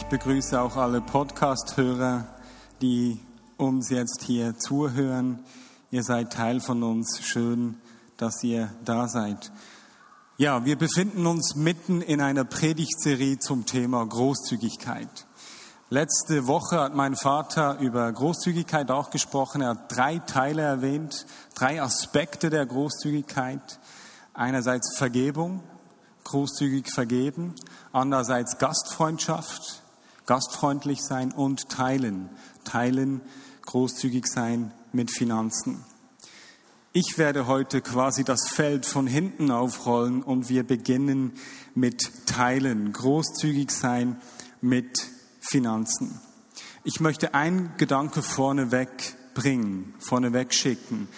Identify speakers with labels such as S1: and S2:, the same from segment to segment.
S1: Ich begrüße auch alle Podcast-Hörer, die uns jetzt hier zuhören. Ihr seid Teil von uns. Schön, dass ihr da seid. Ja, wir befinden uns mitten in einer Predigtserie zum Thema Großzügigkeit. Letzte Woche hat mein Vater über Großzügigkeit auch gesprochen. Er hat drei Teile erwähnt, drei Aspekte der Großzügigkeit. Einerseits Vergebung, großzügig vergeben, andererseits Gastfreundschaft, gastfreundlich sein und teilen, teilen, großzügig sein mit Finanzen. Ich werde heute quasi das Feld von hinten aufrollen und wir beginnen mit Teilen, großzügig sein mit Finanzen. Ich möchte einen Gedanke vorneweg bringen, vorneweg schicken,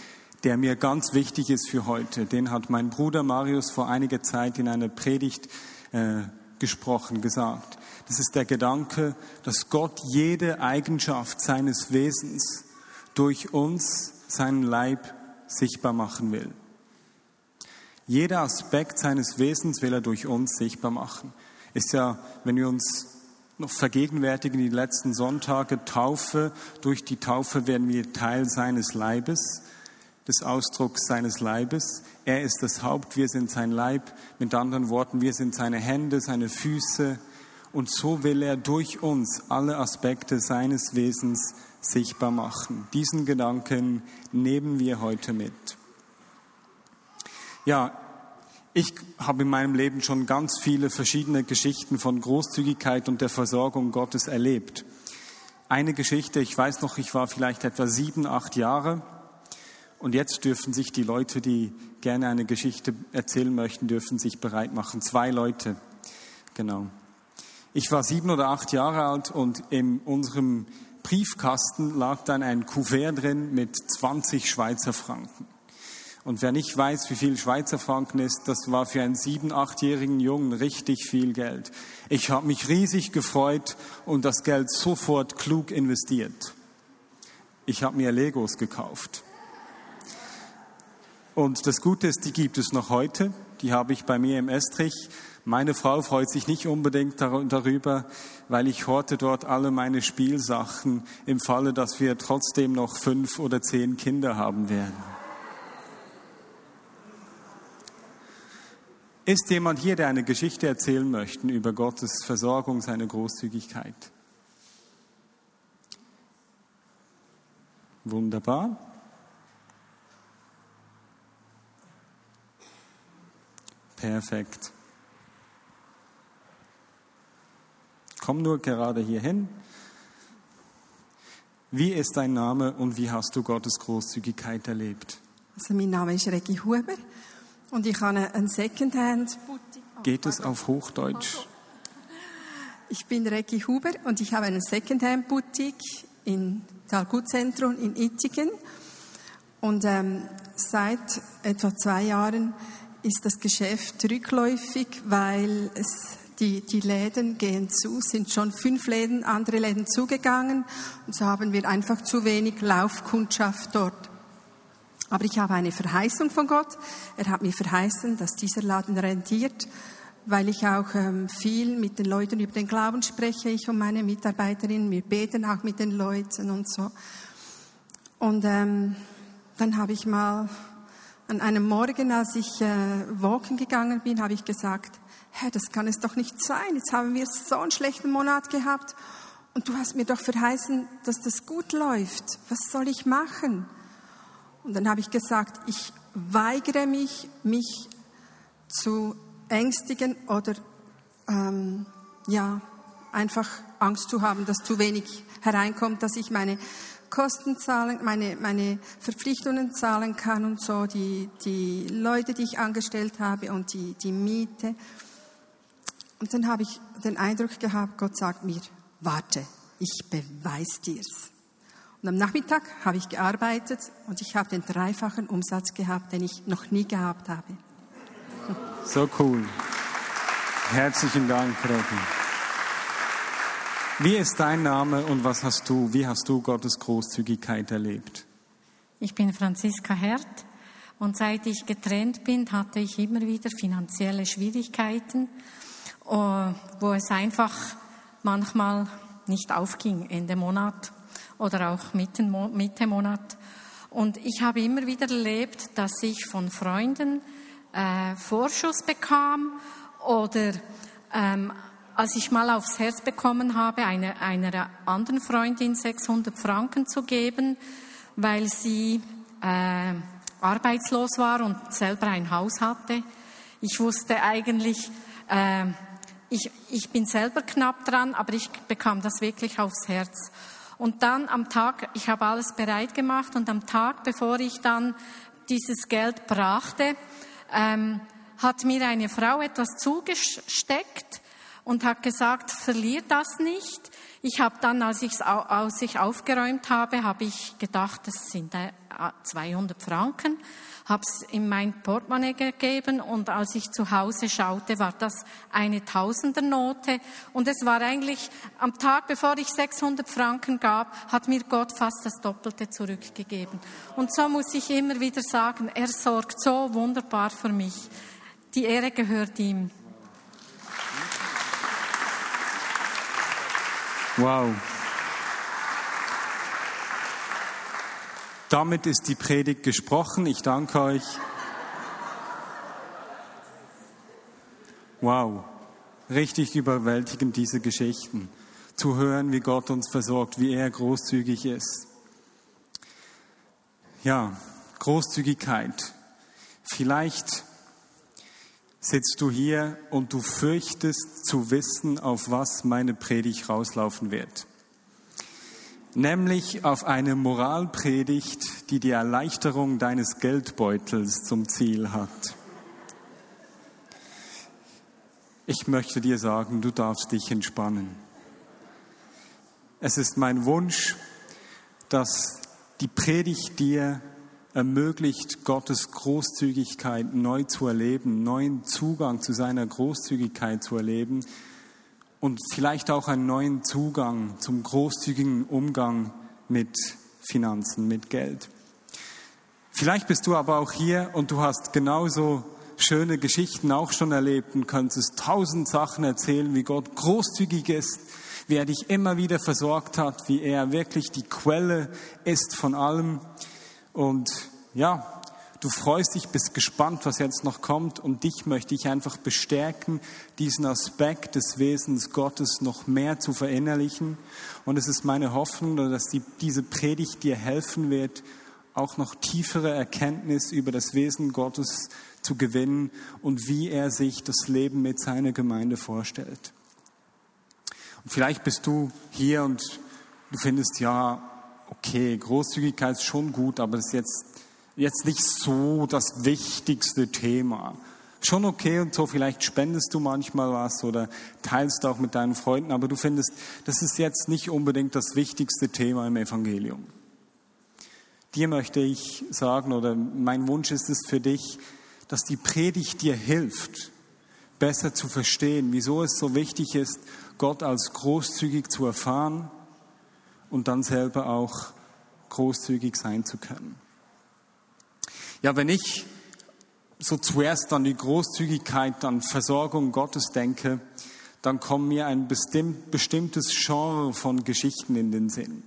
S1: der mir ganz wichtig ist für heute. Den hat mein Bruder Marius vor einiger Zeit in einer Predigt äh, gesprochen, gesagt. Das ist der Gedanke, dass Gott jede Eigenschaft seines Wesens durch uns, seinen Leib, sichtbar machen will. Jeder Aspekt seines Wesens will er durch uns sichtbar machen. Ist ja, wenn wir uns noch vergegenwärtigen, die letzten Sonntage Taufe, durch die Taufe werden wir Teil seines Leibes, des Ausdrucks seines Leibes. Er ist das Haupt, wir sind sein Leib. Mit anderen Worten, wir sind seine Hände, seine Füße. Und so will er durch uns alle Aspekte seines Wesens sichtbar machen. Diesen Gedanken nehmen wir heute mit. Ja, ich habe in meinem Leben schon ganz viele verschiedene Geschichten von Großzügigkeit und der Versorgung Gottes erlebt. Eine Geschichte, ich weiß noch, ich war vielleicht etwa sieben, acht Jahre und jetzt dürfen sich die Leute, die gerne eine Geschichte erzählen möchten, dürfen sich bereit machen. Zwei Leute, genau. Ich war sieben oder acht Jahre alt und in unserem Briefkasten lag dann ein Kuvert drin mit 20 Schweizer Franken. Und wer nicht weiß, wie viel Schweizer Franken ist, das war für einen sieben-, achtjährigen Jungen richtig viel Geld. Ich habe mich riesig gefreut und das Geld sofort klug investiert. Ich habe mir Legos gekauft. Und das Gute ist, die gibt es noch heute. Die habe ich bei mir im Estrich meine Frau freut sich nicht unbedingt darüber, weil ich horte dort alle meine Spielsachen im Falle, dass wir trotzdem noch fünf oder zehn Kinder haben werden. Ist jemand hier, der eine Geschichte erzählen möchte über Gottes Versorgung, seine Großzügigkeit? Wunderbar. Perfekt. Komm nur gerade hierhin. Wie ist dein Name und wie hast du Gottes Großzügigkeit erlebt?
S2: Also mein Name ist Regi Huber und ich habe einen Secondhand-Boutique.
S1: Geht es auf Hochdeutsch?
S2: Ich bin Regi Huber und ich habe einen Secondhand-Boutique in Talgutzentrum in Ittigen. Und ähm, seit etwa zwei Jahren ist das Geschäft rückläufig, weil es die, die Läden gehen zu, sind schon fünf Läden, andere Läden zugegangen und so haben wir einfach zu wenig Laufkundschaft dort. Aber ich habe eine Verheißung von Gott. Er hat mir verheißen, dass dieser Laden rentiert, weil ich auch ähm, viel mit den Leuten über den Glauben spreche, ich und meine Mitarbeiterinnen. Wir beten auch mit den Leuten und so. Und ähm, dann habe ich mal an einem Morgen, als ich äh, walken gegangen bin, habe ich gesagt, Herr, das kann es doch nicht sein. Jetzt haben wir so einen schlechten Monat gehabt und du hast mir doch verheißen, dass das gut läuft. Was soll ich machen? Und dann habe ich gesagt, ich weigere mich, mich zu ängstigen oder ähm, ja einfach Angst zu haben, dass zu wenig hereinkommt, dass ich meine Kosten zahlen, meine, meine Verpflichtungen zahlen kann und so, die, die Leute, die ich angestellt habe und die, die Miete. Und dann habe ich den Eindruck gehabt, Gott sagt mir, warte, ich beweise dir's. Und am Nachmittag habe ich gearbeitet und ich habe den dreifachen Umsatz gehabt, den ich noch nie gehabt habe.
S1: So cool. Herzlichen Dank, Robin. Wie ist dein Name und was hast du, wie hast du Gottes Großzügigkeit erlebt?
S3: Ich bin Franziska Hert und seit ich getrennt bin, hatte ich immer wieder finanzielle Schwierigkeiten, wo es einfach manchmal nicht aufging, Ende Monat oder auch Mitte Monat. Und ich habe immer wieder erlebt, dass ich von Freunden äh, Vorschuss bekam oder ähm, als ich mal aufs Herz bekommen habe, eine, einer anderen Freundin 600 Franken zu geben, weil sie äh, arbeitslos war und selber ein Haus hatte. Ich wusste eigentlich, äh, ich, ich bin selber knapp dran, aber ich bekam das wirklich aufs Herz. Und dann am Tag, ich habe alles bereit gemacht und am Tag, bevor ich dann dieses Geld brachte, ähm, hat mir eine Frau etwas zugesteckt und hat gesagt, verliert das nicht. Ich habe dann, als ich, als ich aufgeräumt habe, habe ich gedacht, das sind 200 äh, Franken, habe es in mein Portemonnaie gegeben und als ich zu Hause schaute, war das eine Tausendernote und es war eigentlich am Tag, bevor ich 600 Franken gab, hat mir Gott fast das Doppelte zurückgegeben. Und so muss ich immer wieder sagen, er sorgt so wunderbar für mich. Die Ehre gehört ihm.
S1: Wow. Damit ist die Predigt gesprochen. Ich danke euch. Wow. Richtig überwältigend, diese Geschichten. Zu hören, wie Gott uns versorgt, wie er großzügig ist. Ja, Großzügigkeit. Vielleicht sitzt du hier und du fürchtest zu wissen, auf was meine Predigt rauslaufen wird. Nämlich auf eine Moralpredigt, die die Erleichterung deines Geldbeutels zum Ziel hat. Ich möchte dir sagen, du darfst dich entspannen. Es ist mein Wunsch, dass die Predigt dir ermöglicht, Gottes Großzügigkeit neu zu erleben, neuen Zugang zu seiner Großzügigkeit zu erleben und vielleicht auch einen neuen Zugang zum großzügigen Umgang mit Finanzen, mit Geld. Vielleicht bist du aber auch hier und du hast genauso schöne Geschichten auch schon erlebt und könntest tausend Sachen erzählen, wie Gott großzügig ist, wie er dich immer wieder versorgt hat, wie er wirklich die Quelle ist von allem. Und ja, du freust dich, bist gespannt, was jetzt noch kommt. Und dich möchte ich einfach bestärken, diesen Aspekt des Wesens Gottes noch mehr zu verinnerlichen. Und es ist meine Hoffnung, dass die, diese Predigt dir helfen wird, auch noch tiefere Erkenntnis über das Wesen Gottes zu gewinnen und wie er sich das Leben mit seiner Gemeinde vorstellt. Und vielleicht bist du hier und du findest, ja, okay, Großzügigkeit ist schon gut, aber das ist jetzt, jetzt nicht so das wichtigste Thema. Schon okay und so, vielleicht spendest du manchmal was oder teilst auch mit deinen Freunden, aber du findest, das ist jetzt nicht unbedingt das wichtigste Thema im Evangelium. Dir möchte ich sagen, oder mein Wunsch ist es für dich, dass die Predigt dir hilft, besser zu verstehen, wieso es so wichtig ist, Gott als großzügig zu erfahren und dann selber auch großzügig sein zu können. Ja, wenn ich so zuerst an die Großzügigkeit, an Versorgung Gottes denke, dann kommt mir ein bestimmtes Genre von Geschichten in den Sinn.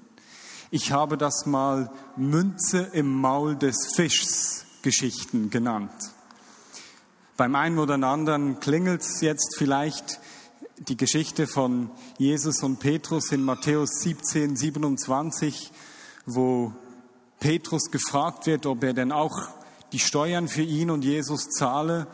S1: Ich habe das mal Münze im Maul des Fischs Geschichten genannt. Beim einen oder anderen klingelt es jetzt vielleicht die Geschichte von Jesus und Petrus in Matthäus 17, 27, wo Petrus gefragt wird, ob er denn auch die Steuern für ihn und Jesus zahle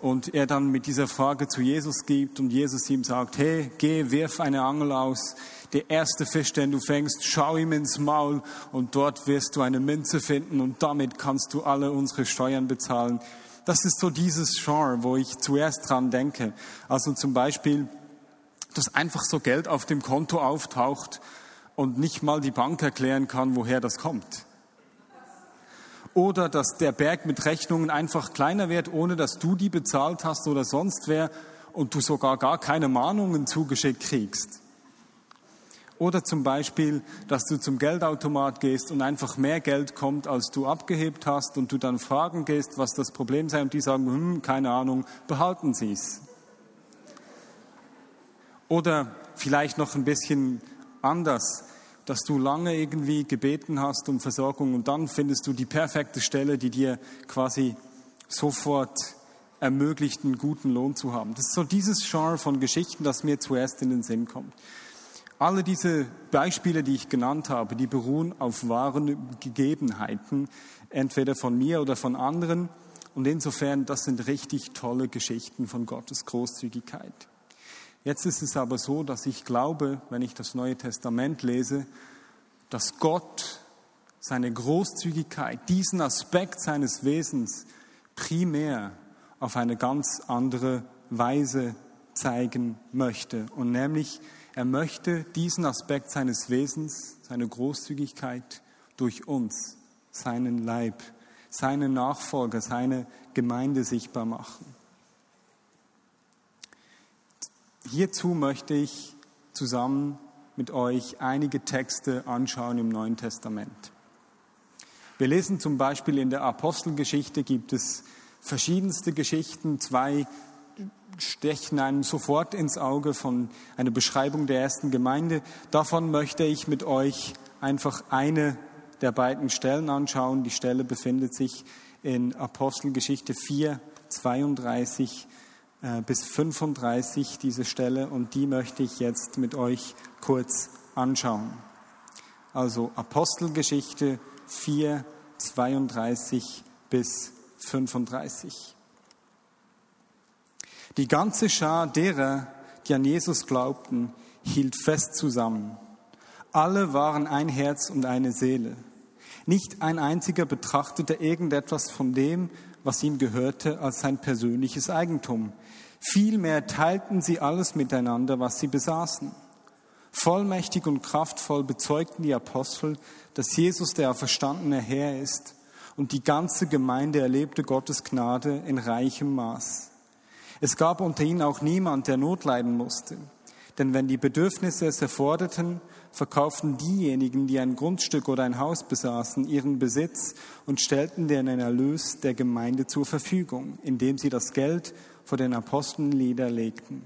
S1: und er dann mit dieser Frage zu Jesus gibt und Jesus ihm sagt, hey, geh, wirf eine Angel aus, der erste Fisch, den du fängst, schau ihm ins Maul und dort wirst du eine Münze finden und damit kannst du alle unsere Steuern bezahlen. Das ist so dieses Genre, wo ich zuerst dran denke. Also zum Beispiel, dass einfach so Geld auf dem Konto auftaucht und nicht mal die Bank erklären kann, woher das kommt. Oder dass der Berg mit Rechnungen einfach kleiner wird, ohne dass du die bezahlt hast oder sonst wer und du sogar gar keine Mahnungen zugeschickt kriegst. Oder zum Beispiel, dass du zum Geldautomat gehst und einfach mehr Geld kommt, als du abgehebt hast und du dann fragen gehst, was das Problem sei und die sagen, hm, keine Ahnung, behalten Sie es. Oder vielleicht noch ein bisschen anders, dass du lange irgendwie gebeten hast um Versorgung und dann findest du die perfekte Stelle, die dir quasi sofort ermöglicht, einen guten Lohn zu haben. Das ist so dieses Genre von Geschichten, das mir zuerst in den Sinn kommt. Alle diese Beispiele, die ich genannt habe, die beruhen auf wahren Gegebenheiten, entweder von mir oder von anderen. Und insofern, das sind richtig tolle Geschichten von Gottes Großzügigkeit. Jetzt ist es aber so, dass ich glaube, wenn ich das Neue Testament lese, dass Gott seine Großzügigkeit, diesen Aspekt seines Wesens primär auf eine ganz andere Weise zeigen möchte. Und nämlich, er möchte diesen Aspekt seines Wesens, seine Großzügigkeit durch uns, seinen Leib, seine Nachfolger, seine Gemeinde sichtbar machen. Hierzu möchte ich zusammen mit euch einige Texte anschauen im Neuen Testament. Wir lesen zum Beispiel in der Apostelgeschichte gibt es verschiedenste Geschichten. Zwei stechen einem sofort ins Auge von einer Beschreibung der ersten Gemeinde. Davon möchte ich mit euch einfach eine der beiden Stellen anschauen. Die Stelle befindet sich in Apostelgeschichte 4, 32 äh, bis 35 diese Stelle und die möchte ich jetzt mit euch kurz anschauen. Also Apostelgeschichte 4, 32 bis 35. Die ganze Schar derer, die an Jesus glaubten, hielt fest zusammen. Alle waren ein Herz und eine Seele. Nicht ein einziger betrachtete irgendetwas von dem, was ihm gehörte, als sein persönliches Eigentum. Vielmehr teilten sie alles miteinander, was sie besaßen. Vollmächtig und kraftvoll bezeugten die Apostel, dass Jesus der auferstandene Herr ist, und die ganze Gemeinde erlebte Gottes Gnade in reichem Maß. Es gab unter ihnen auch niemand, der Not leiden musste. Denn wenn die Bedürfnisse es erforderten, verkauften diejenigen, die ein Grundstück oder ein Haus besaßen, ihren Besitz und stellten den Erlös der Gemeinde zur Verfügung, indem sie das Geld vor den Aposteln niederlegten.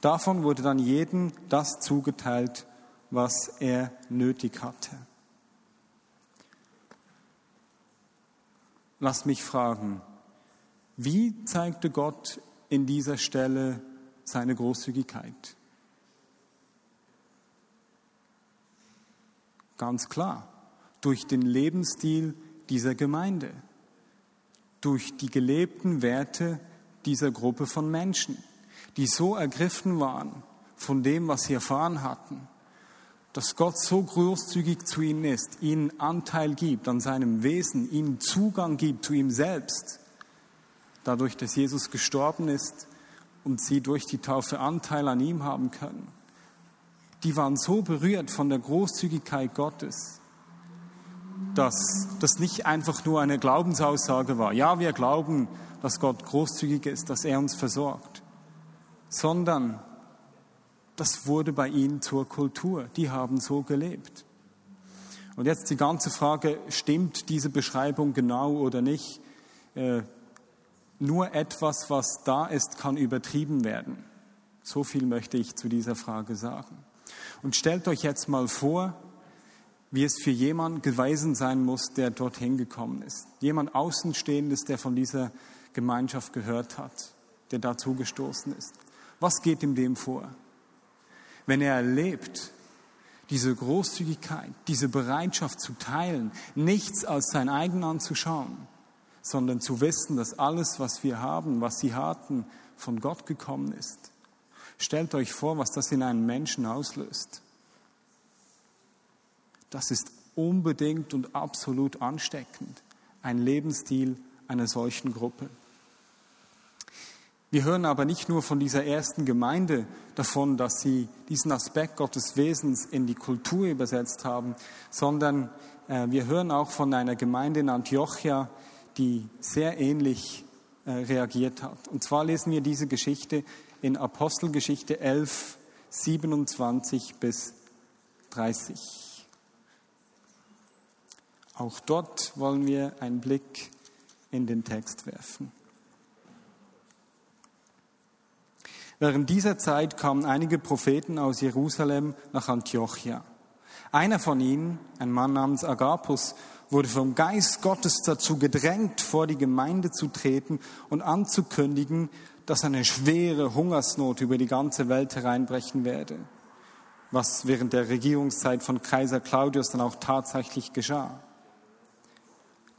S1: Davon wurde dann jedem das zugeteilt, was er nötig hatte. Lass mich fragen, wie zeigte Gott in dieser Stelle seine Großzügigkeit? Ganz klar, durch den Lebensstil dieser Gemeinde, durch die gelebten Werte dieser Gruppe von Menschen, die so ergriffen waren von dem, was sie erfahren hatten, dass Gott so großzügig zu ihnen ist, ihnen Anteil gibt an seinem Wesen, ihnen Zugang gibt zu ihm selbst, dadurch, dass Jesus gestorben ist und sie durch die Taufe Anteil an ihm haben können. Die waren so berührt von der Großzügigkeit Gottes, dass das nicht einfach nur eine Glaubensaussage war. Ja, wir glauben, dass Gott großzügig ist, dass er uns versorgt, sondern das wurde bei ihnen zur Kultur. Die haben so gelebt. Und jetzt die ganze Frage, stimmt diese Beschreibung genau oder nicht? Äh, nur etwas, was da ist, kann übertrieben werden. So viel möchte ich zu dieser Frage sagen. Und stellt euch jetzt mal vor, wie es für jemanden gewesen sein muss, der dorthin gekommen ist. Jemand Außenstehendes, der von dieser Gemeinschaft gehört hat, der dazu gestoßen ist. Was geht ihm dem vor? Wenn er erlebt, diese Großzügigkeit, diese Bereitschaft zu teilen, nichts als sein eigen anzuschauen, sondern zu wissen, dass alles, was wir haben, was sie hatten, von Gott gekommen ist. Stellt euch vor, was das in einem Menschen auslöst. Das ist unbedingt und absolut ansteckend, ein Lebensstil einer solchen Gruppe. Wir hören aber nicht nur von dieser ersten Gemeinde davon, dass sie diesen Aspekt Gottes Wesens in die Kultur übersetzt haben, sondern äh, wir hören auch von einer Gemeinde in Antiochia, die sehr ähnlich äh, reagiert hat. Und zwar lesen wir diese Geschichte in Apostelgeschichte 11, 27 bis 30. Auch dort wollen wir einen Blick in den Text werfen. Während dieser Zeit kamen einige Propheten aus Jerusalem nach Antiochia. Einer von ihnen, ein Mann namens Agapus, wurde vom Geist Gottes dazu gedrängt, vor die Gemeinde zu treten und anzukündigen, dass eine schwere Hungersnot über die ganze Welt hereinbrechen werde, was während der Regierungszeit von Kaiser Claudius dann auch tatsächlich geschah.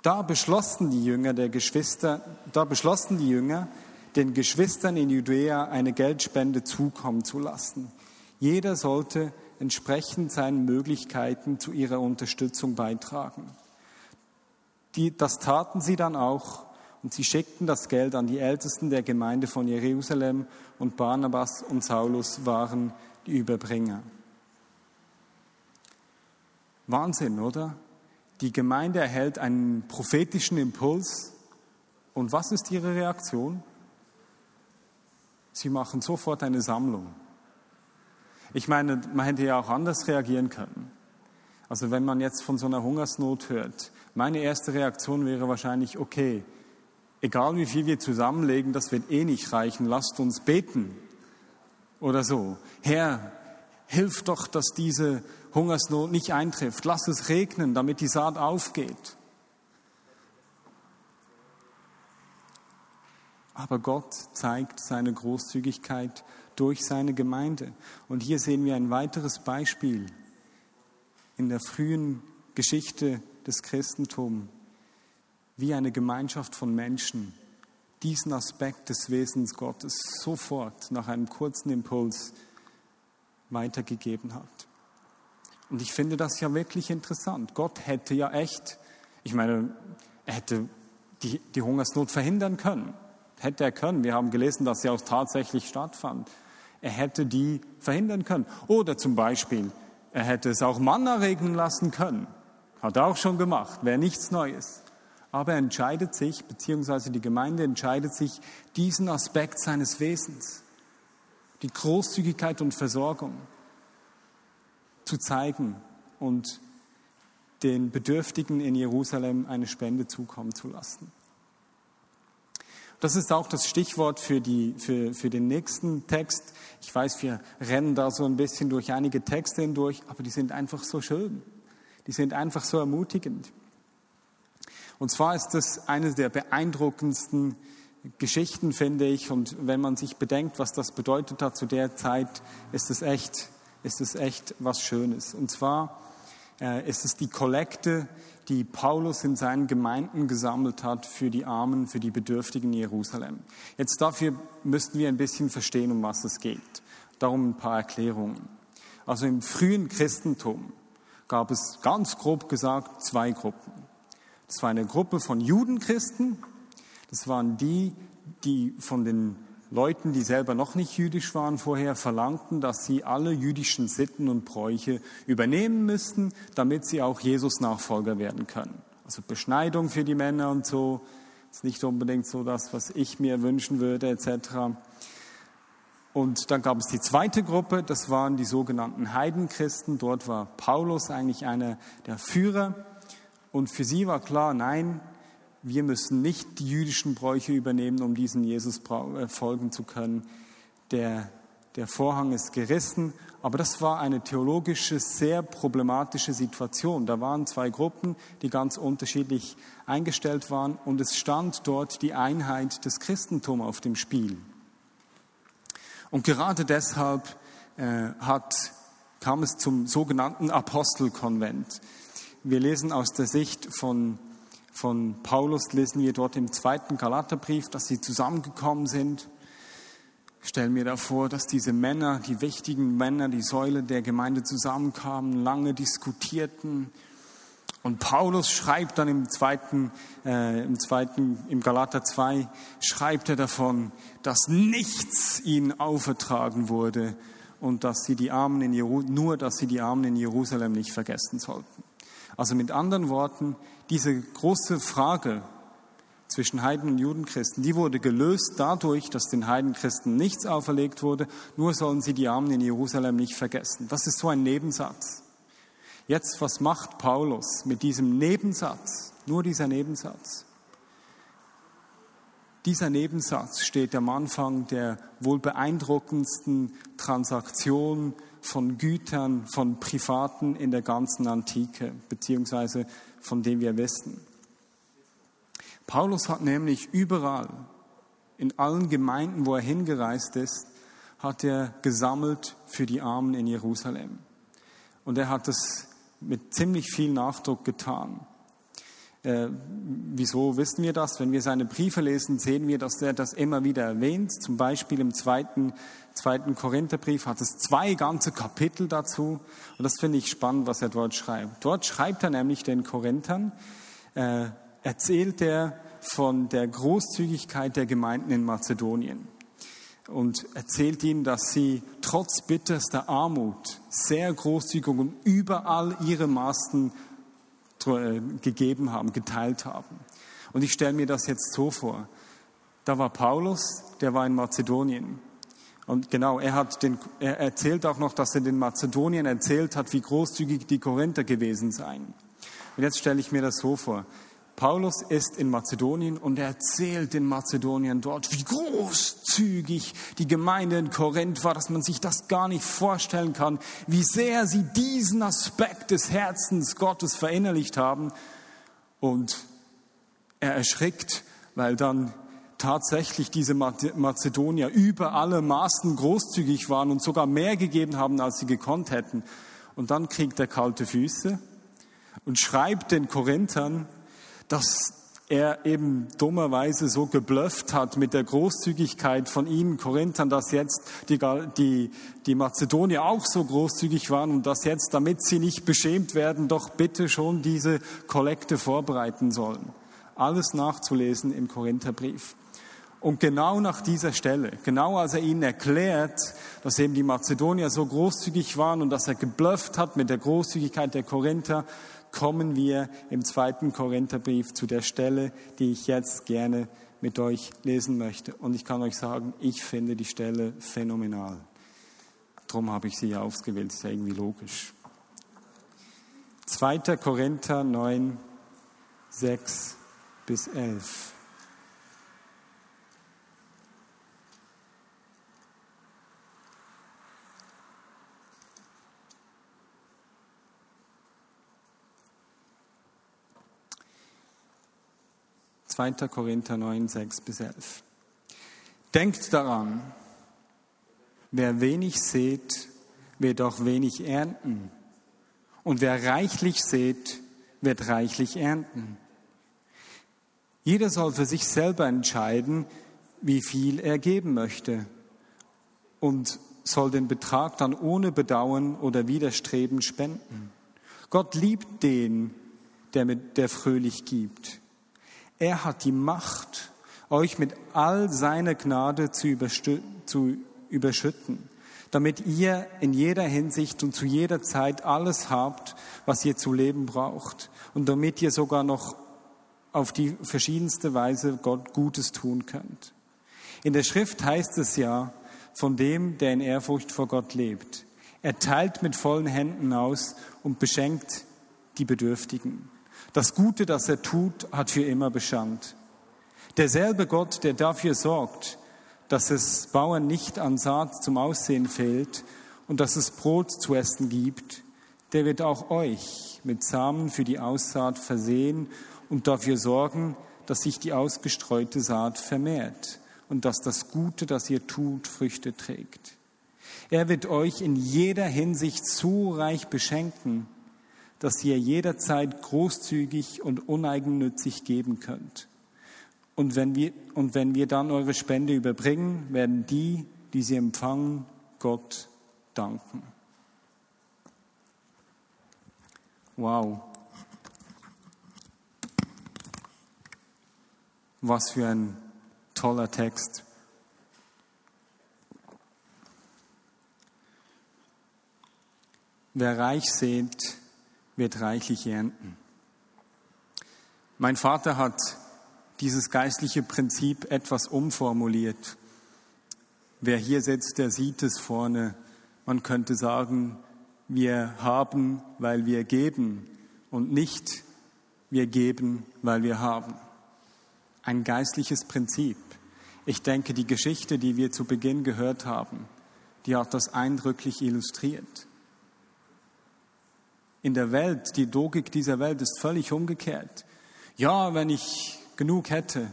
S1: Da beschlossen die Jünger der Geschwister, da beschlossen die Jünger, den Geschwistern in Judäa eine Geldspende zukommen zu lassen. Jeder sollte entsprechend seinen Möglichkeiten zu ihrer Unterstützung beitragen. Die, das taten sie dann auch und sie schickten das Geld an die Ältesten der Gemeinde von Jerusalem und Barnabas und Saulus waren die Überbringer. Wahnsinn, oder? Die Gemeinde erhält einen prophetischen Impuls und was ist ihre Reaktion? Sie machen sofort eine Sammlung. Ich meine, man hätte ja auch anders reagieren können. Also wenn man jetzt von so einer Hungersnot hört, meine erste Reaktion wäre wahrscheinlich, okay, egal wie viel wir zusammenlegen, das wird eh nicht reichen, lasst uns beten oder so. Herr, hilf doch, dass diese Hungersnot nicht eintrifft. Lass es regnen, damit die Saat aufgeht. Aber Gott zeigt seine Großzügigkeit durch seine Gemeinde. Und hier sehen wir ein weiteres Beispiel in der frühen Geschichte des Christentums, wie eine Gemeinschaft von Menschen diesen Aspekt des Wesens Gottes sofort nach einem kurzen Impuls weitergegeben hat. Und ich finde das ja wirklich interessant. Gott hätte ja echt, ich meine, er hätte die, die Hungersnot verhindern können. Hätte er können. Wir haben gelesen, dass sie auch tatsächlich stattfand. Er hätte die verhindern können. Oder zum Beispiel, er hätte es auch Manna regnen lassen können. Hat er auch schon gemacht. Wäre nichts Neues. Aber er entscheidet sich, beziehungsweise die Gemeinde entscheidet sich, diesen Aspekt seines Wesens, die Großzügigkeit und Versorgung, zu zeigen und den Bedürftigen in Jerusalem eine Spende zukommen zu lassen. Das ist auch das Stichwort für, die, für, für den nächsten Text. Ich weiß, wir rennen da so ein bisschen durch einige Texte hindurch, aber die sind einfach so schön. Die sind einfach so ermutigend. Und zwar ist das eine der beeindruckendsten Geschichten, finde ich. Und wenn man sich bedenkt, was das bedeutet hat zu der Zeit, ist es echt, ist es echt was Schönes. Und zwar äh, ist es die Kollekte, die Paulus in seinen Gemeinden gesammelt hat für die Armen, für die Bedürftigen in Jerusalem. Jetzt dafür müssten wir ein bisschen verstehen, um was es geht. Darum ein paar Erklärungen. Also im frühen Christentum gab es ganz grob gesagt zwei Gruppen. Das war eine Gruppe von Judenchristen. Das waren die, die von den Leuten, die selber noch nicht jüdisch waren vorher, verlangten, dass sie alle jüdischen Sitten und Bräuche übernehmen müssten, damit sie auch Jesus Nachfolger werden können. Also Beschneidung für die Männer und so, ist nicht unbedingt so das, was ich mir wünschen würde, etc. Und dann gab es die zweite Gruppe, das waren die sogenannten Heidenchristen. Dort war Paulus eigentlich einer der Führer. Und für sie war klar, nein, wir müssen nicht die jüdischen Bräuche übernehmen, um diesem Jesus äh, folgen zu können. Der, der Vorhang ist gerissen, aber das war eine theologische, sehr problematische Situation. Da waren zwei Gruppen, die ganz unterschiedlich eingestellt waren und es stand dort die Einheit des Christentums auf dem Spiel. Und gerade deshalb äh, hat, kam es zum sogenannten Apostelkonvent. Wir lesen aus der Sicht von von Paulus lesen wir dort im zweiten Galaterbrief, dass sie zusammengekommen sind. Ich stelle mir da dass diese Männer, die wichtigen Männer, die Säule der Gemeinde zusammenkamen, lange diskutierten, Und Paulus schreibt dann im zweiten, äh, im zweiten, im Galater 2, schreibt er davon, dass nichts ihnen aufertragen wurde und dass sie die Armen in Jeru nur, dass sie die Armen in Jerusalem nicht vergessen sollten. Also mit anderen Worten, diese große Frage zwischen Heiden und Judenchristen, die wurde gelöst dadurch, dass den Heidenchristen nichts auferlegt wurde, nur sollen sie die Armen in Jerusalem nicht vergessen. Das ist so ein Nebensatz. Jetzt, was macht Paulus mit diesem Nebensatz? Nur dieser Nebensatz. Dieser Nebensatz steht am Anfang der wohl beeindruckendsten Transaktion von Gütern, von Privaten in der ganzen Antike, beziehungsweise von dem wir wissen. Paulus hat nämlich überall, in allen Gemeinden, wo er hingereist ist, hat er gesammelt für die Armen in Jerusalem. Und er hat es mit ziemlich viel Nachdruck getan. Äh, wieso wissen wir das? Wenn wir seine Briefe lesen, sehen wir, dass er das immer wieder erwähnt. Zum Beispiel im zweiten, zweiten Korintherbrief hat es zwei ganze Kapitel dazu. Und das finde ich spannend, was er dort schreibt. Dort schreibt er nämlich den Korinthern, äh, erzählt er von der Großzügigkeit der Gemeinden in Mazedonien und erzählt ihnen, dass sie trotz bitterster Armut sehr großzügig und überall ihre Maßen äh, gegeben haben, geteilt haben. Und ich stelle mir das jetzt so vor. Da war Paulus, der war in Mazedonien. Und genau, er, hat den, er erzählt auch noch, dass er den Mazedonien erzählt hat, wie großzügig die Korinther gewesen seien. Und jetzt stelle ich mir das so vor. Paulus ist in Mazedonien und er erzählt den Mazedoniern dort, wie großzügig die Gemeinde in Korinth war, dass man sich das gar nicht vorstellen kann, wie sehr sie diesen Aspekt des Herzens Gottes verinnerlicht haben. Und er erschrickt, weil dann tatsächlich diese Mazedonier über alle Maßen großzügig waren und sogar mehr gegeben haben, als sie gekonnt hätten. Und dann kriegt er kalte Füße und schreibt den Korinthern, dass er eben dummerweise so geblufft hat mit der Großzügigkeit von ihnen Korinthern, dass jetzt die, die, die Mazedonier auch so großzügig waren und dass jetzt, damit sie nicht beschämt werden, doch bitte schon diese Kollekte vorbereiten sollen. Alles nachzulesen im Korintherbrief. Und genau nach dieser Stelle, genau als er ihnen erklärt, dass eben die Mazedonier so großzügig waren und dass er geblufft hat mit der Großzügigkeit der Korinther, kommen wir im zweiten Korintherbrief zu der Stelle, die ich jetzt gerne mit euch lesen möchte. Und ich kann euch sagen, ich finde die Stelle phänomenal. Darum habe ich sie ausgewählt, ist ja irgendwie logisch. 2. Korinther 9, 6 bis 11. 2. Korinther 9, 6 bis 11. Denkt daran, wer wenig sät, wird auch wenig ernten. Und wer reichlich sät, wird reichlich ernten. Jeder soll für sich selber entscheiden, wie viel er geben möchte und soll den Betrag dann ohne Bedauern oder Widerstreben spenden. Gott liebt den, der, mit, der fröhlich gibt. Er hat die Macht, euch mit all seiner Gnade zu, zu überschütten, damit ihr in jeder Hinsicht und zu jeder Zeit alles habt, was ihr zu leben braucht und damit ihr sogar noch auf die verschiedenste Weise Gott Gutes tun könnt. In der Schrift heißt es ja von dem, der in Ehrfurcht vor Gott lebt. Er teilt mit vollen Händen aus und beschenkt die Bedürftigen. Das Gute, das er tut, hat für immer Bestand. Derselbe Gott, der dafür sorgt, dass es Bauern nicht an Saat zum Aussehen fehlt und dass es Brot zu essen gibt, der wird auch euch mit Samen für die Aussaat versehen und dafür sorgen, dass sich die ausgestreute Saat vermehrt und dass das Gute, das ihr tut, Früchte trägt. Er wird euch in jeder Hinsicht so reich beschenken, dass ihr jederzeit großzügig und uneigennützig geben könnt. Und wenn wir, und wenn wir dann eure Spende überbringen, werden die, die sie empfangen, Gott danken. Wow. Was für ein toller Text. Wer reich seht, wird reichlich ernten. Mein Vater hat dieses geistliche Prinzip etwas umformuliert. Wer hier sitzt, der sieht es vorne. Man könnte sagen, wir haben, weil wir geben und nicht wir geben, weil wir haben. Ein geistliches Prinzip. Ich denke, die Geschichte, die wir zu Beginn gehört haben, die hat das eindrücklich illustriert. In der Welt, die Logik dieser Welt ist völlig umgekehrt. Ja, wenn ich genug hätte,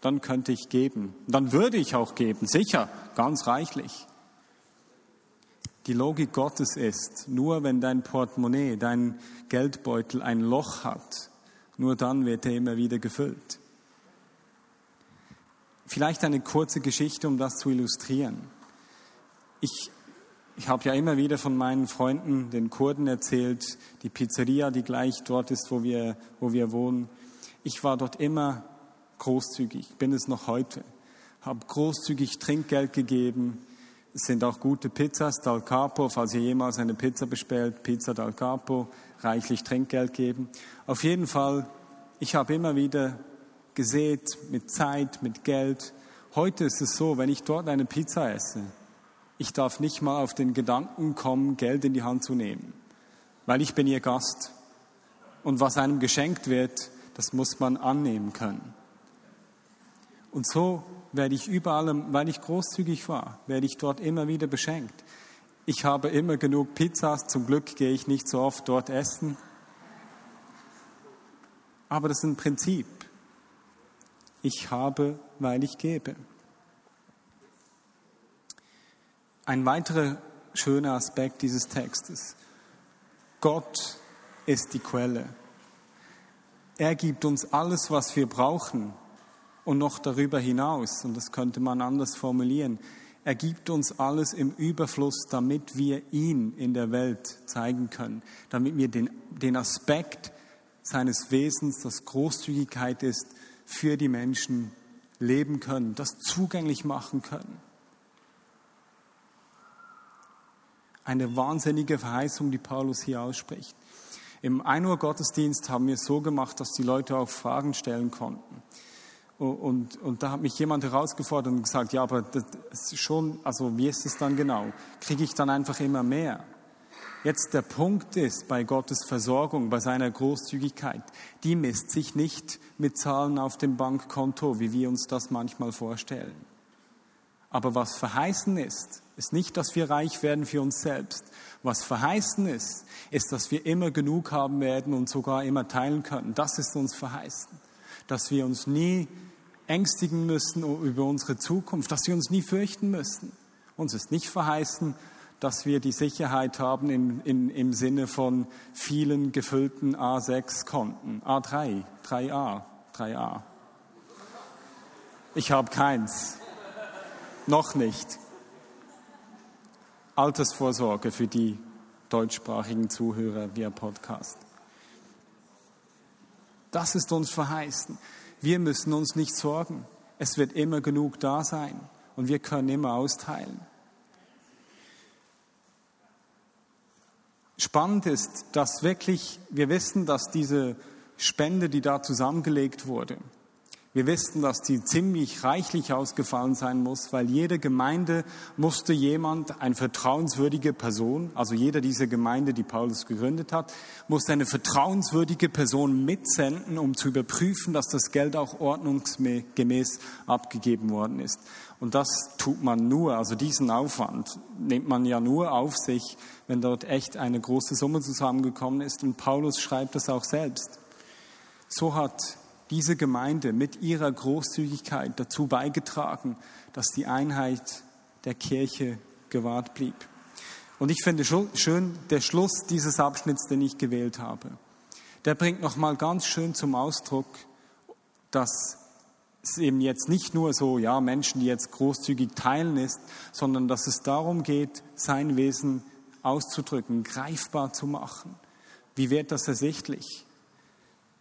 S1: dann könnte ich geben. Dann würde ich auch geben, sicher, ganz reichlich. Die Logik Gottes ist, nur wenn dein Portemonnaie, dein Geldbeutel ein Loch hat, nur dann wird er immer wieder gefüllt. Vielleicht eine kurze Geschichte, um das zu illustrieren. Ich ich habe ja immer wieder von meinen Freunden, den Kurden, erzählt, die Pizzeria, die gleich dort ist, wo wir, wo wir wohnen. Ich war dort immer großzügig, bin es noch heute. Habe großzügig Trinkgeld gegeben. Es sind auch gute Pizzas, Dal Capo, falls ihr jemals eine Pizza bestellt, Pizza Dal Capo, reichlich Trinkgeld geben. Auf jeden Fall, ich habe immer wieder gesät mit Zeit, mit Geld. Heute ist es so, wenn ich dort eine Pizza esse, ich darf nicht mal auf den Gedanken kommen, Geld in die Hand zu nehmen, weil ich bin ihr Gast. Und was einem geschenkt wird, das muss man annehmen können. Und so werde ich überall, weil ich großzügig war, werde ich dort immer wieder beschenkt. Ich habe immer genug Pizzas, zum Glück gehe ich nicht so oft dort essen. Aber das ist ein Prinzip. Ich habe, weil ich gebe. Ein weiterer schöner Aspekt dieses Textes. Gott ist die Quelle. Er gibt uns alles, was wir brauchen und noch darüber hinaus, und das könnte man anders formulieren. Er gibt uns alles im Überfluss, damit wir ihn in der Welt zeigen können, damit wir den, den Aspekt seines Wesens, das Großzügigkeit ist, für die Menschen leben können, das zugänglich machen können. Eine wahnsinnige Verheißung, die Paulus hier ausspricht. Im 1 Uhr Gottesdienst haben wir es so gemacht, dass die Leute auch Fragen stellen konnten. Und, und da hat mich jemand herausgefordert und gesagt, ja, aber das ist schon, also wie ist es dann genau? Kriege ich dann einfach immer mehr? Jetzt der Punkt ist bei Gottes Versorgung, bei seiner Großzügigkeit, die misst sich nicht mit Zahlen auf dem Bankkonto, wie wir uns das manchmal vorstellen. Aber was verheißen ist, ist nicht, dass wir reich werden für uns selbst. Was verheißen ist, ist, dass wir immer genug haben werden und sogar immer teilen können. Das ist uns verheißen. Dass wir uns nie ängstigen müssen über unsere Zukunft, dass wir uns nie fürchten müssen. Uns ist nicht verheißen, dass wir die Sicherheit haben im, im, im Sinne von vielen gefüllten A6-Konten. A3, 3a, 3a. Ich habe keins. Noch nicht. Altersvorsorge für die deutschsprachigen Zuhörer via Podcast. Das ist uns verheißen. Wir müssen uns nicht sorgen. Es wird immer genug da sein und wir können immer austeilen. Spannend ist, dass wirklich, wir wissen, dass diese Spende, die da zusammengelegt wurde, wir wissen, dass die ziemlich reichlich ausgefallen sein muss, weil jede Gemeinde musste jemand, eine vertrauenswürdige Person, also jeder dieser Gemeinde, die Paulus gegründet hat, musste eine vertrauenswürdige Person mitsenden, um zu überprüfen, dass das Geld auch ordnungsgemäß abgegeben worden ist. Und das tut man nur, also diesen Aufwand nimmt man ja nur auf sich, wenn dort echt eine große Summe zusammengekommen ist. Und Paulus schreibt das auch selbst. So hat diese Gemeinde mit ihrer Großzügigkeit dazu beigetragen, dass die Einheit der Kirche gewahrt blieb. Und ich finde schön, der Schluss dieses Abschnitts, den ich gewählt habe, der bringt nochmal ganz schön zum Ausdruck, dass es eben jetzt nicht nur so, ja, Menschen, die jetzt großzügig teilen ist, sondern dass es darum geht, sein Wesen auszudrücken, greifbar zu machen. Wie wird das ersichtlich?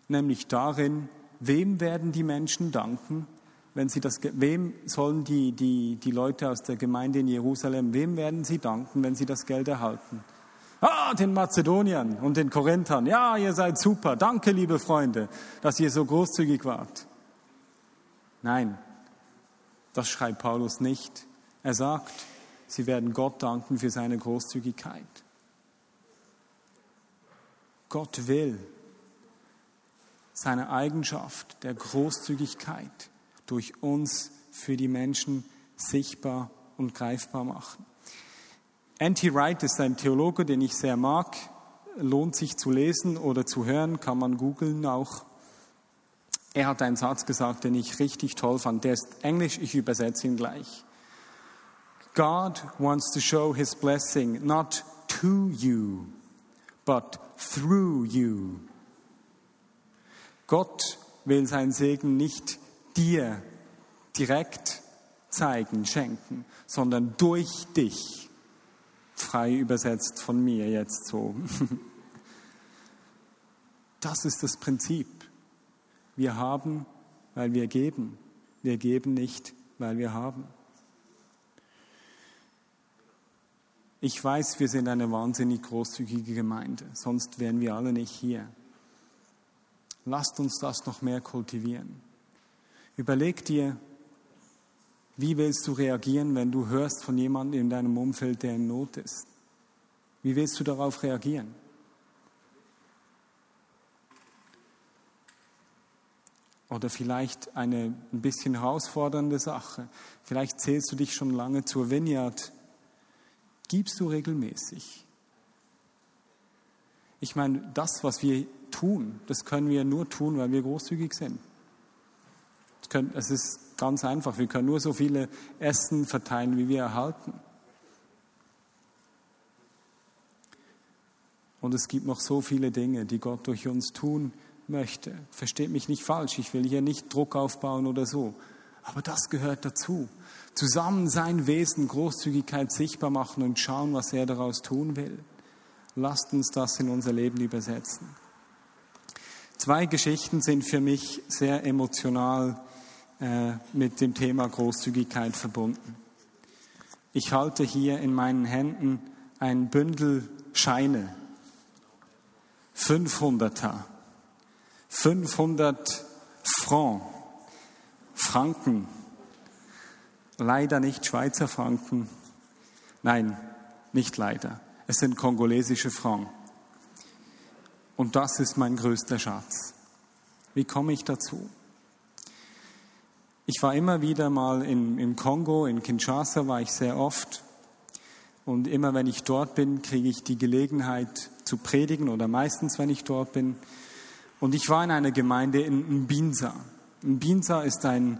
S1: Nämlich darin, wem werden die Menschen danken, wenn sie das, wem sollen die, die, die Leute aus der Gemeinde in Jerusalem, wem werden sie danken, wenn sie das Geld erhalten? Ah, den Mazedoniern und den Korinthern. Ja, ihr seid super. Danke, liebe Freunde, dass ihr so großzügig wart. Nein, das schreibt Paulus nicht. Er sagt, sie werden Gott danken für seine Großzügigkeit. Gott will seine Eigenschaft der Großzügigkeit durch uns für die Menschen sichtbar und greifbar machen. N.T. Wright ist ein Theologe, den ich sehr mag. Lohnt sich zu lesen oder zu hören, kann man googeln auch. Er hat einen Satz gesagt, den ich richtig toll fand. Der ist Englisch, ich übersetze ihn gleich. God wants to show his blessing not to you, but through you. Gott will sein Segen nicht dir direkt zeigen, schenken, sondern durch dich. Frei übersetzt von mir jetzt so. Das ist das Prinzip. Wir haben, weil wir geben. Wir geben nicht, weil wir haben. Ich weiß, wir sind eine wahnsinnig großzügige Gemeinde, sonst wären wir alle nicht hier. Lasst uns das noch mehr kultivieren. Überleg dir, wie willst du reagieren, wenn du hörst von jemandem in deinem Umfeld, der in Not ist? Wie willst du darauf reagieren? Oder vielleicht eine ein bisschen herausfordernde Sache. Vielleicht zählst du dich schon lange zur Vineyard. Gibst du regelmäßig? Ich meine, das, was wir tun, das können wir nur tun, weil wir großzügig sind. Es ist ganz einfach. Wir können nur so viele Essen verteilen, wie wir erhalten. Und es gibt noch so viele Dinge, die Gott durch uns tun möchte. Versteht mich nicht falsch, ich will hier nicht Druck aufbauen oder so. Aber das gehört dazu. Zusammen sein Wesen, Großzügigkeit sichtbar machen und schauen, was er daraus tun will. Lasst uns das in unser Leben übersetzen. Zwei Geschichten sind für mich sehr emotional äh, mit dem Thema Großzügigkeit verbunden. Ich halte hier in meinen Händen ein Bündel Scheine, 500er. 500 Franc, Franken, leider nicht Schweizer Franken, nein, nicht leider, es sind kongolesische Franc. Und das ist mein größter Schatz. Wie komme ich dazu? Ich war immer wieder mal in, im Kongo, in Kinshasa war ich sehr oft. Und immer wenn ich dort bin, kriege ich die Gelegenheit zu predigen oder meistens, wenn ich dort bin, und ich war in einer Gemeinde in Mbinza. Mbinza ist ein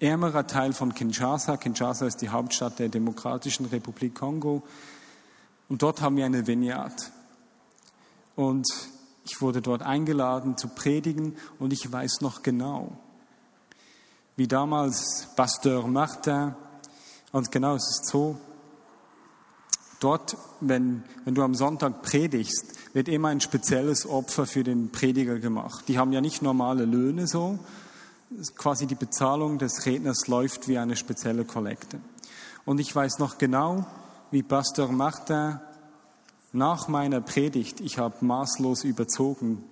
S1: ärmerer Teil von Kinshasa. Kinshasa ist die Hauptstadt der Demokratischen Republik Kongo. Und dort haben wir eine Vineyard. Und ich wurde dort eingeladen zu predigen und ich weiß noch genau, wie damals Pasteur Martin, und genau es ist so, Dort, wenn, wenn du am Sonntag predigst, wird immer ein spezielles Opfer für den Prediger gemacht. Die haben ja nicht normale Löhne so. Quasi die Bezahlung des Redners läuft wie eine spezielle Kollekte. Und ich weiß noch genau, wie Pastor Martin nach meiner Predigt, ich habe maßlos überzogen.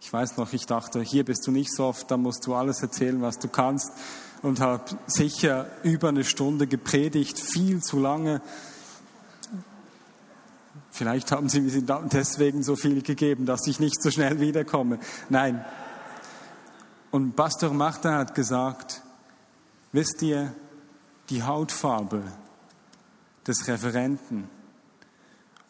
S1: Ich weiß noch, ich dachte, hier bist du nicht so oft, da musst du alles erzählen, was du kannst. Und habe sicher über eine Stunde gepredigt, viel zu lange. Vielleicht haben Sie mir deswegen so viel gegeben, dass ich nicht so schnell wiederkomme. Nein. Und Pastor Martin hat gesagt, wisst ihr, die Hautfarbe des Referenten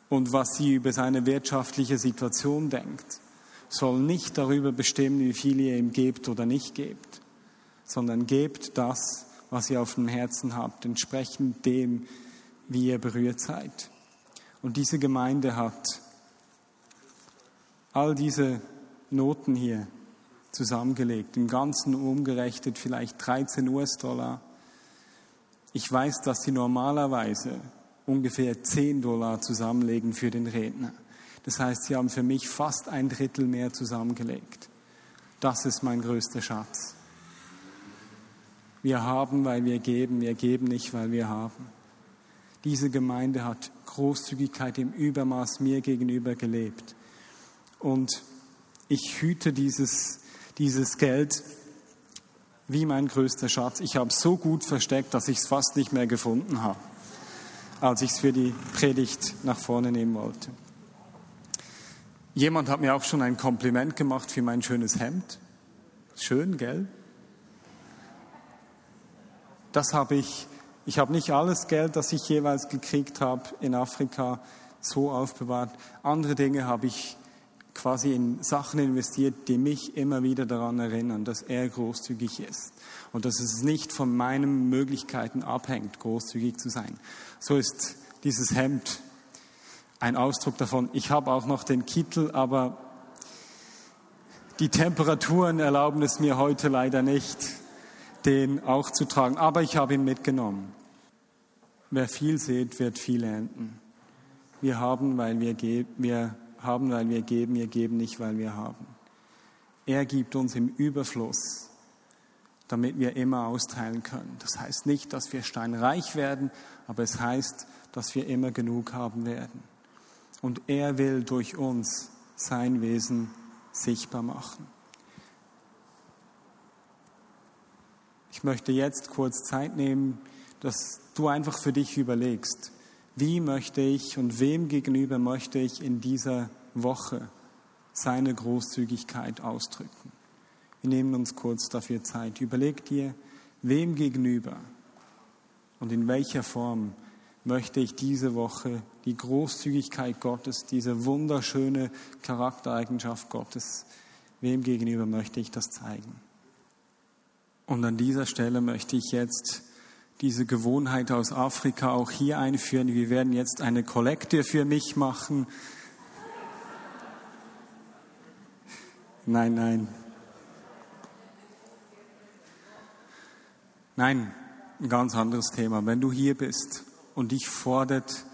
S1: und was sie über seine wirtschaftliche Situation denkt, soll nicht darüber bestimmen, wie viel ihr ihm gebt oder nicht gebt, sondern gebt das, was ihr auf dem Herzen habt, entsprechend dem, wie ihr berührt seid. Und diese Gemeinde hat all diese Noten hier zusammengelegt, im Ganzen umgerechnet vielleicht 13 US-Dollar. Ich weiß, dass sie normalerweise ungefähr 10 Dollar zusammenlegen für den Redner. Das heißt, sie haben für mich fast ein Drittel mehr zusammengelegt. Das ist mein größter Schatz. Wir haben, weil wir geben, wir geben nicht, weil wir haben. Diese Gemeinde hat Großzügigkeit im Übermaß mir gegenüber gelebt. Und ich hüte dieses, dieses Geld wie mein größter Schatz. Ich habe es so gut versteckt, dass ich es fast nicht mehr gefunden habe, als ich es für die Predigt nach vorne nehmen wollte. Jemand hat mir auch schon ein Kompliment gemacht für mein schönes Hemd. Schön, gell? Das habe ich, ich habe nicht alles Geld, das ich jeweils gekriegt habe in Afrika, so aufbewahrt. Andere Dinge habe ich quasi in Sachen investiert, die mich immer wieder daran erinnern, dass er großzügig ist und dass es nicht von meinen Möglichkeiten abhängt, großzügig zu sein. So ist dieses Hemd ein Ausdruck davon. Ich habe auch noch den Kittel, aber die Temperaturen erlauben es mir heute leider nicht, den auch zu tragen. Aber ich habe ihn mitgenommen. Wer viel sät, wird viel ernten. Wir haben, weil wir, wir haben, weil wir geben, wir geben nicht, weil wir haben. Er gibt uns im Überfluss, damit wir immer austeilen können. Das heißt nicht, dass wir steinreich werden, aber es heißt, dass wir immer genug haben werden. Und er will durch uns sein Wesen sichtbar machen. Ich möchte jetzt kurz Zeit nehmen, dass du einfach für dich überlegst, wie möchte ich und wem gegenüber möchte ich in dieser Woche seine Großzügigkeit ausdrücken. Wir nehmen uns kurz dafür Zeit. Überleg dir, wem gegenüber und in welcher Form möchte ich diese Woche die Großzügigkeit Gottes, diese wunderschöne Charaktereigenschaft Gottes, wem gegenüber möchte ich das zeigen? Und an dieser Stelle möchte ich jetzt diese Gewohnheit aus Afrika auch hier einführen. Wir werden jetzt eine Kollekte für mich machen. Nein, nein. Nein, ein ganz anderes Thema. Wenn du hier bist und dich fordert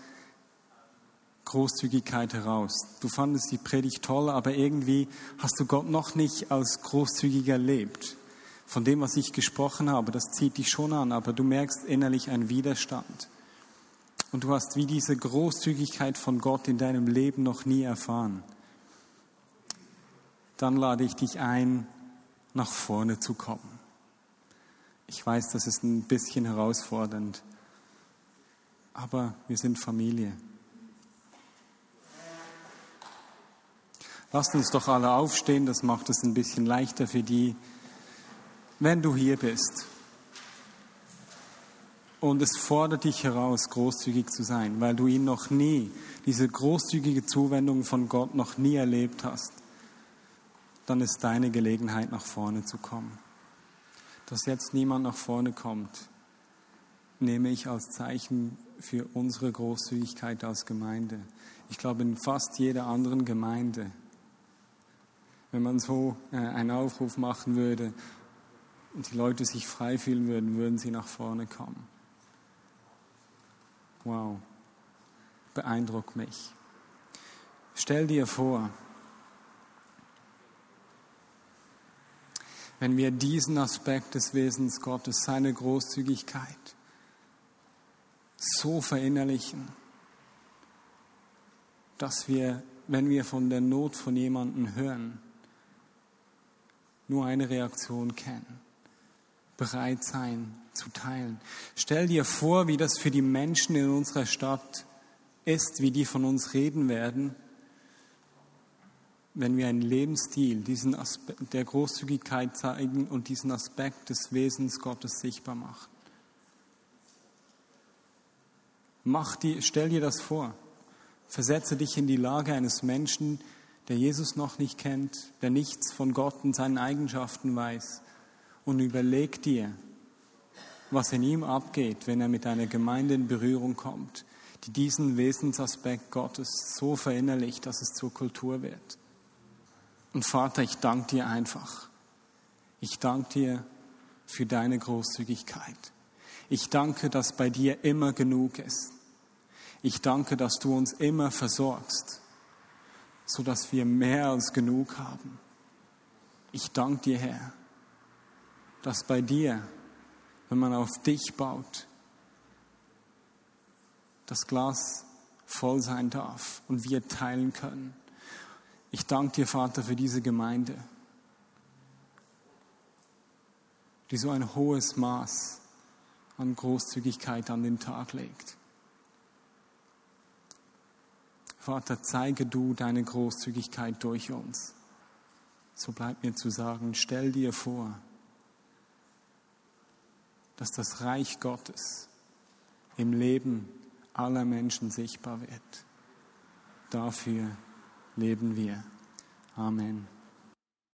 S1: Großzügigkeit heraus. Du fandest die Predigt toll, aber irgendwie hast du Gott noch nicht als großzügig erlebt. Von dem, was ich gesprochen habe, das zieht dich schon an, aber du merkst innerlich einen Widerstand. Und du hast wie diese Großzügigkeit von Gott in deinem Leben noch nie erfahren. Dann lade ich dich ein, nach vorne zu kommen. Ich weiß, das ist ein bisschen herausfordernd aber wir sind Familie. Lasst uns doch alle aufstehen, das macht es ein bisschen leichter für die, wenn du hier bist. Und es fordert dich heraus, großzügig zu sein, weil du ihn noch nie, diese großzügige Zuwendung von Gott noch nie erlebt hast. Dann ist deine Gelegenheit, nach vorne zu kommen. Dass jetzt niemand nach vorne kommt, nehme ich als Zeichen für unsere Großzügigkeit als Gemeinde. Ich glaube, in fast jeder anderen Gemeinde, wenn man so äh, einen Aufruf machen würde die Leute sich frei fühlen würden, würden sie nach vorne kommen. Wow, beeindruckt mich. Stell dir vor, wenn wir diesen Aspekt des Wesens Gottes, seine Großzügigkeit, so verinnerlichen, dass wir, wenn wir von der Not von jemandem hören, nur eine Reaktion kennen. Bereit sein zu teilen. Stell dir vor, wie das für die Menschen in unserer Stadt ist, wie die von uns reden werden, wenn wir einen Lebensstil, diesen Aspekt der Großzügigkeit zeigen und diesen Aspekt des Wesens Gottes sichtbar machen. Mach die, stell dir das vor. Versetze dich in die Lage eines Menschen, der Jesus noch nicht kennt, der nichts von Gott und seinen Eigenschaften weiß. Und überleg dir, was in ihm abgeht, wenn er mit einer Gemeinde in Berührung kommt, die diesen Wesensaspekt Gottes so verinnerlicht, dass es zur Kultur wird. Und Vater, ich danke dir einfach. Ich danke dir für deine Großzügigkeit. Ich danke, dass bei dir immer genug ist. Ich danke, dass du uns immer versorgst, so dass wir mehr als genug haben. Ich danke dir, Herr, dass bei dir, wenn man auf dich baut, das Glas voll sein darf und wir teilen können. Ich danke dir, Vater, für diese Gemeinde, die so ein hohes Maß an Großzügigkeit an den Tag legt. Vater, zeige du deine Großzügigkeit durch uns. So bleibt mir zu sagen, stell dir vor, dass das Reich Gottes im Leben aller Menschen sichtbar wird. Dafür leben wir. Amen.